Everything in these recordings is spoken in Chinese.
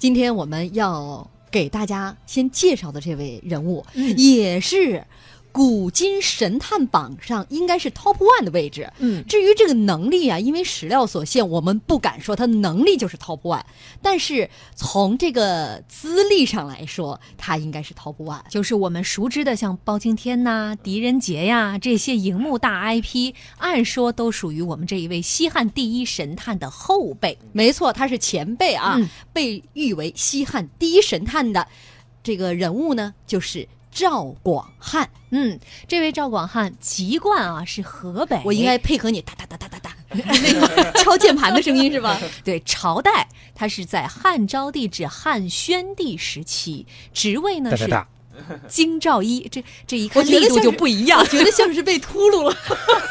今天我们要给大家先介绍的这位人物，嗯。也是古今神探榜上应该是 top one 的位置。嗯，至于这个能力啊，因为史料所限，我们不敢说他能力就是 top one，但是从这个资历上来说，他应该是 top one。就是我们熟知的像包青天呐、狄仁杰呀这些荧幕大 IP，按说都属于我们这一位西汉第一神探的后辈。没错，他是前辈啊，嗯被誉为西汉第一神探的这个人物呢，就是赵广汉。嗯，这位赵广汉籍贯啊是河北，我应该配合你哒哒哒哒哒哒那个 敲键盘的声音是吧？对朝代，他是在汉昭帝至汉宣帝时期，职位呢是哒哒哒，京兆一，这这一看力度就不一样，觉得像是被秃噜了。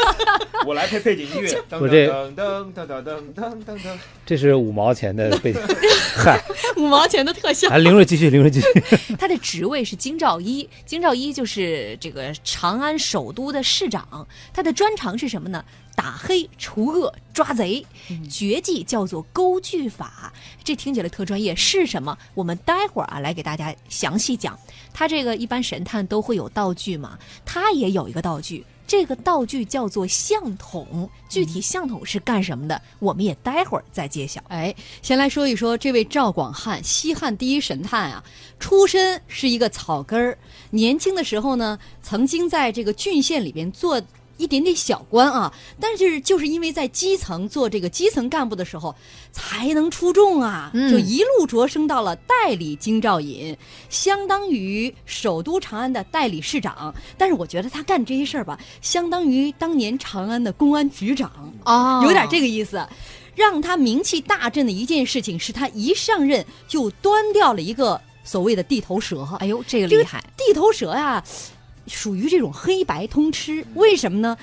我来配背景音乐，我这噔噔噔噔噔噔噔，这是五毛钱的背景，嗨，五毛钱的特效。来，凌睿继续，凌睿继续。他的职位是京兆一，京兆一就是这个长安首都的市长。他的专长是什么呢？打黑除恶抓贼，绝技叫做钩锯法。这听起来特专业，是什么？我们待会儿啊来给大家详细讲。他这个一般神探都会有道具嘛，他也有一个道具。这个道具叫做相筒，具体相筒是干什么的，我们也待会儿再揭晓。哎，先来说一说这位赵广汉，西汉第一神探啊，出身是一个草根儿，年轻的时候呢，曾经在这个郡县里边做。一点点小官啊，但是就是因为在基层做这个基层干部的时候，才能出众啊，嗯就一路擢升到了代理京兆尹，相当于首都长安的代理市长。但是我觉得他干这些事儿吧，相当于当年长安的公安局长。哦有点这个意思。让他名气大振的一件事情是他一上任就端掉了一个所谓的地头蛇。哎呦，这个这个厉害！地头蛇呀，属于这种黑白通吃。为什么呢？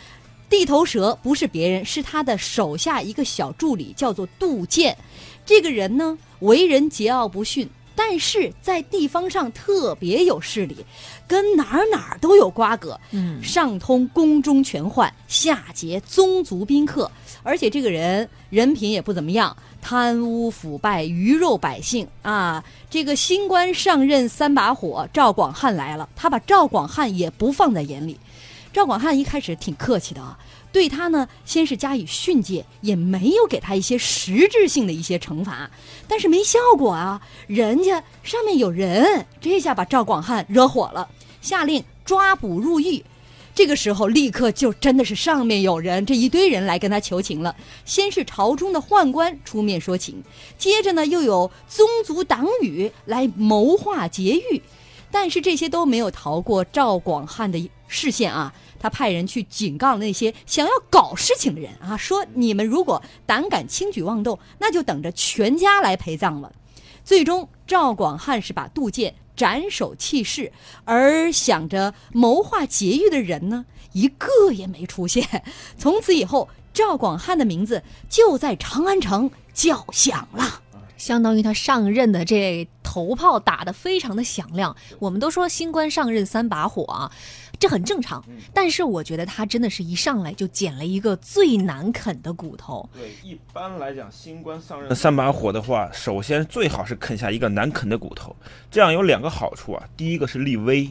地头蛇不是别人，是他的手下一个小助理，叫做杜建。这个人呢，为人桀骜不驯，但是在地方上特别有势力，跟哪儿哪儿都有瓜葛。嗯，上通宫中权宦，下结宗族宾客，而且这个人人品也不怎么样，贪污腐败，鱼肉百姓啊！这个新官上任三把火，赵广汉来了，他把赵广汉也不放在眼里。赵广汉一开始挺客气的啊，对他呢先是加以训诫，也没有给他一些实质性的一些惩罚，但是没效果啊，人家上面有人，这下把赵广汉惹火了，下令抓捕入狱。这个时候，立刻就真的是上面有人，这一堆人来跟他求情了。先是朝中的宦官出面说情，接着呢又有宗族党羽来谋划劫狱，但是这些都没有逃过赵广汉的视线啊。他派人去警告那些想要搞事情的人啊，说你们如果胆敢轻举妄动，那就等着全家来陪葬了。最终，赵广汉是把杜建斩首弃市，而想着谋划劫狱的人呢，一个也没出现。从此以后，赵广汉的名字就在长安城叫响了。相当于他上任的这头炮打得非常的响亮。我们都说新官上任三把火啊，这很正常。但是我觉得他真的是一上来就捡了一个最难啃的骨头。对，一般来讲，新官上任三把火的话，首先最好是啃下一个难啃的骨头，这样有两个好处啊。第一个是立威，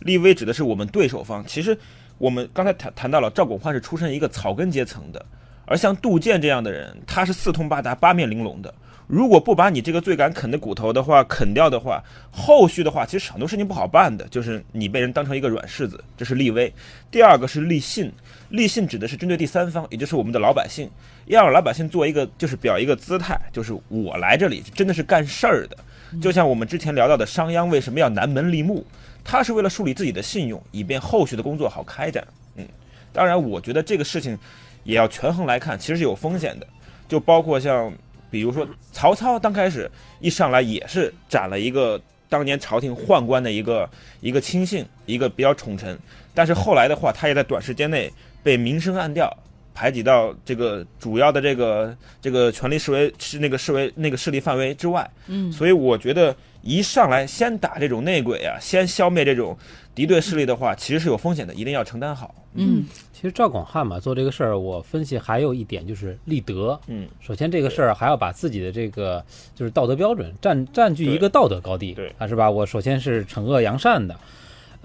立威指的是我们对手方。其实我们刚才谈谈到了赵广焕是出身一个草根阶层的，而像杜建这样的人，他是四通八达、八面玲珑的。如果不把你这个最敢啃的骨头的话啃掉的话，后续的话其实很多事情不好办的，就是你被人当成一个软柿子，这是立威。第二个是立信，立信指的是针对第三方，也就是我们的老百姓，要让老百姓做一个就是表一个姿态，就是我来这里真的是干事儿的。就像我们之前聊到的商鞅为什么要南门立木，他是为了树立自己的信用，以便后续的工作好开展。嗯，当然，我觉得这个事情也要权衡来看，其实是有风险的，就包括像。比如说，曹操刚开始一上来也是斩了一个当年朝廷宦官的一个一个亲信，一个比较宠臣。但是后来的话，他也在短时间内被明升暗调，排挤到这个主要的这个这个权力视为是那个视为那个势力范围之外。嗯，所以我觉得一上来先打这种内鬼啊，先消灭这种敌对势力的话，其实是有风险的，一定要承担好。嗯其实赵广汉嘛做这个事儿，我分析还有一点就是立德。嗯，首先这个事儿还要把自己的这个就是道德标准占占据一个道德高地，对啊是吧？我首先是惩恶扬善的。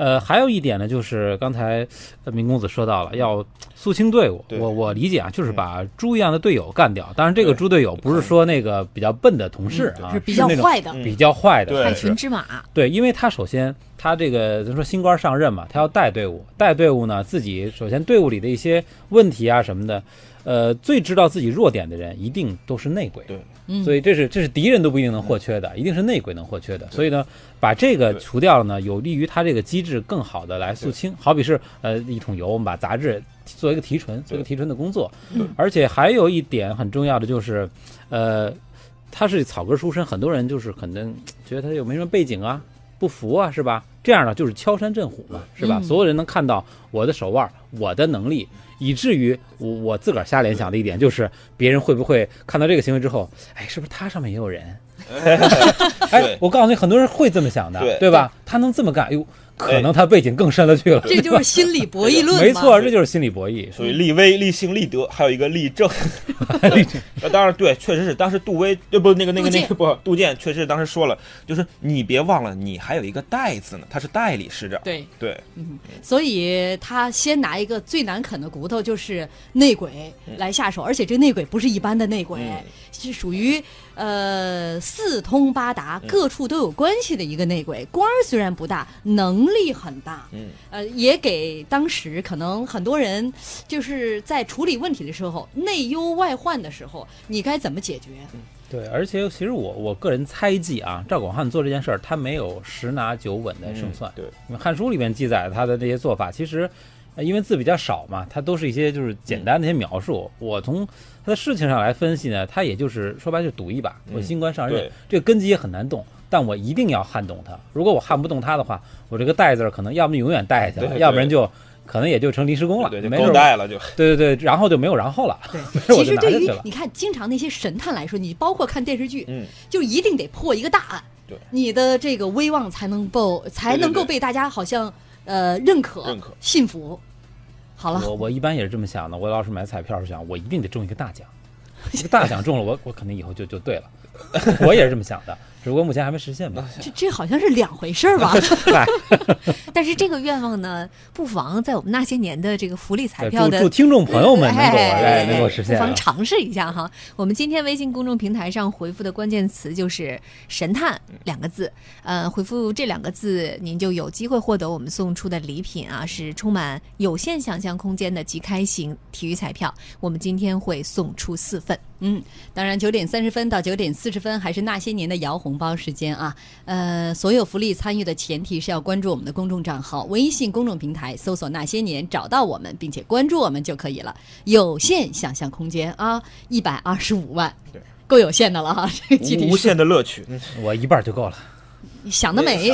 呃，还有一点呢，就是刚才呃明公子说到了要肃清队伍，我我理解啊，就是把猪一样的队友干掉。当然，这个猪队友不是说那个比较笨的同事啊，是比较坏的。嗯比较坏的，对害群之马，对，因为他首先他这个咱说新官上任嘛，他要带队伍，带队伍呢，自己首先队伍里的一些问题啊什么的，呃，最知道自己弱点的人一定都是内鬼。对嗯，所以这是这是敌人都不一定能获缺的，一定是内鬼能获缺的。所以呢，把这个除掉了呢，有利于他这个机制更好的来肃清。好比是呃一桶油，我们把杂质做一个提纯，做一个提纯的工作对。而且还有一点很重要的就是，呃，他是草根出身，很多人就是可能觉得他又没什么背景啊，不服啊，是吧？这样呢，就是敲山震虎嘛，是吧？嗯所有人能看到我的手腕，我的能力。以至于我我自个儿瞎联想的一点就是，别人会不会看到这个行为之后，哎，是不是他上面也有人？哎，我告诉你，很多人会这么想的，对吧？他能这么干，哎呦，可能他背景更深了去了。这就是心理博弈论。没错，这就是心理博弈。所以立威、立信、立德，还有一个立正。呃，当然对，确实是当时杜威，对不，那个那个那个不，杜建确实当时说了，就是你别忘了，你还有一个代字呢，他是代理市长。对，对，所以他先拿一个最难啃的骨头，就是内鬼来下手，而且这内鬼不是一般的内鬼，嗯是属于呃四通八达、嗯各处都有关系的一个内鬼。官儿虽然不大，能力很大，嗯，呃，也给当时可能很多人就是在处理问题的时候，内忧外患的时候，你该怎么解决？对，而且其实我我个人猜忌啊，赵广汉做这件事儿，他没有十拿九稳的胜算。对，因为《汉书》里面记载他的这些做法，其实，呃因为字比较少嘛，它都是一些就是简单的一些描述。我从他的事情上来分析呢，他也就是说白了就赌一把。嗯我新官上任对，这个根基也很难动，但我一定要撼动它。如果我撼不动它的话，我这个带字可能要么永远带下去了，要不然就可能也就成临时工了，对，就没准儿。够带了就。对对对，然后就没有然后了，对，其实对于。你看，经常那些神探来说，你包括看电视剧，嗯，就一定得破一个大案，对你的这个威望才能够才能够被大家好像呃认可、认可。信服。好了，我我一般也是这么想的，我要是买彩票是想我一定得中一个大奖，这个大奖中了，我我肯定以后就就对了，我也是这么想的，只不过目前还没实现吧。这这好像是两回事儿吧？但是这个愿望呢，不妨在我们那些年的这个福利彩票的祝祝听众朋友们能够哎哎能够实现啊不妨。尝试一下哈。我们今天微信公众平台上回复的关键词就是“神探”两个字，呃，回复这两个字，您就有机会获得我们送出的礼品啊，是充满有限想象空间的即开型体育彩票。我们今天会送出四份。嗯，当然九点三十分到九点四十分还是那些年的姚红包时间啊。呃，所有福利参与的前提是要关注我们的公众账号，微信公众平台搜索“那些年”找到我们，并且关注我们就可以了。有限想象空间啊，一百二十五万对，够有限的了哈。这个具体无限的乐趣。嗯我一半就够了。想得美。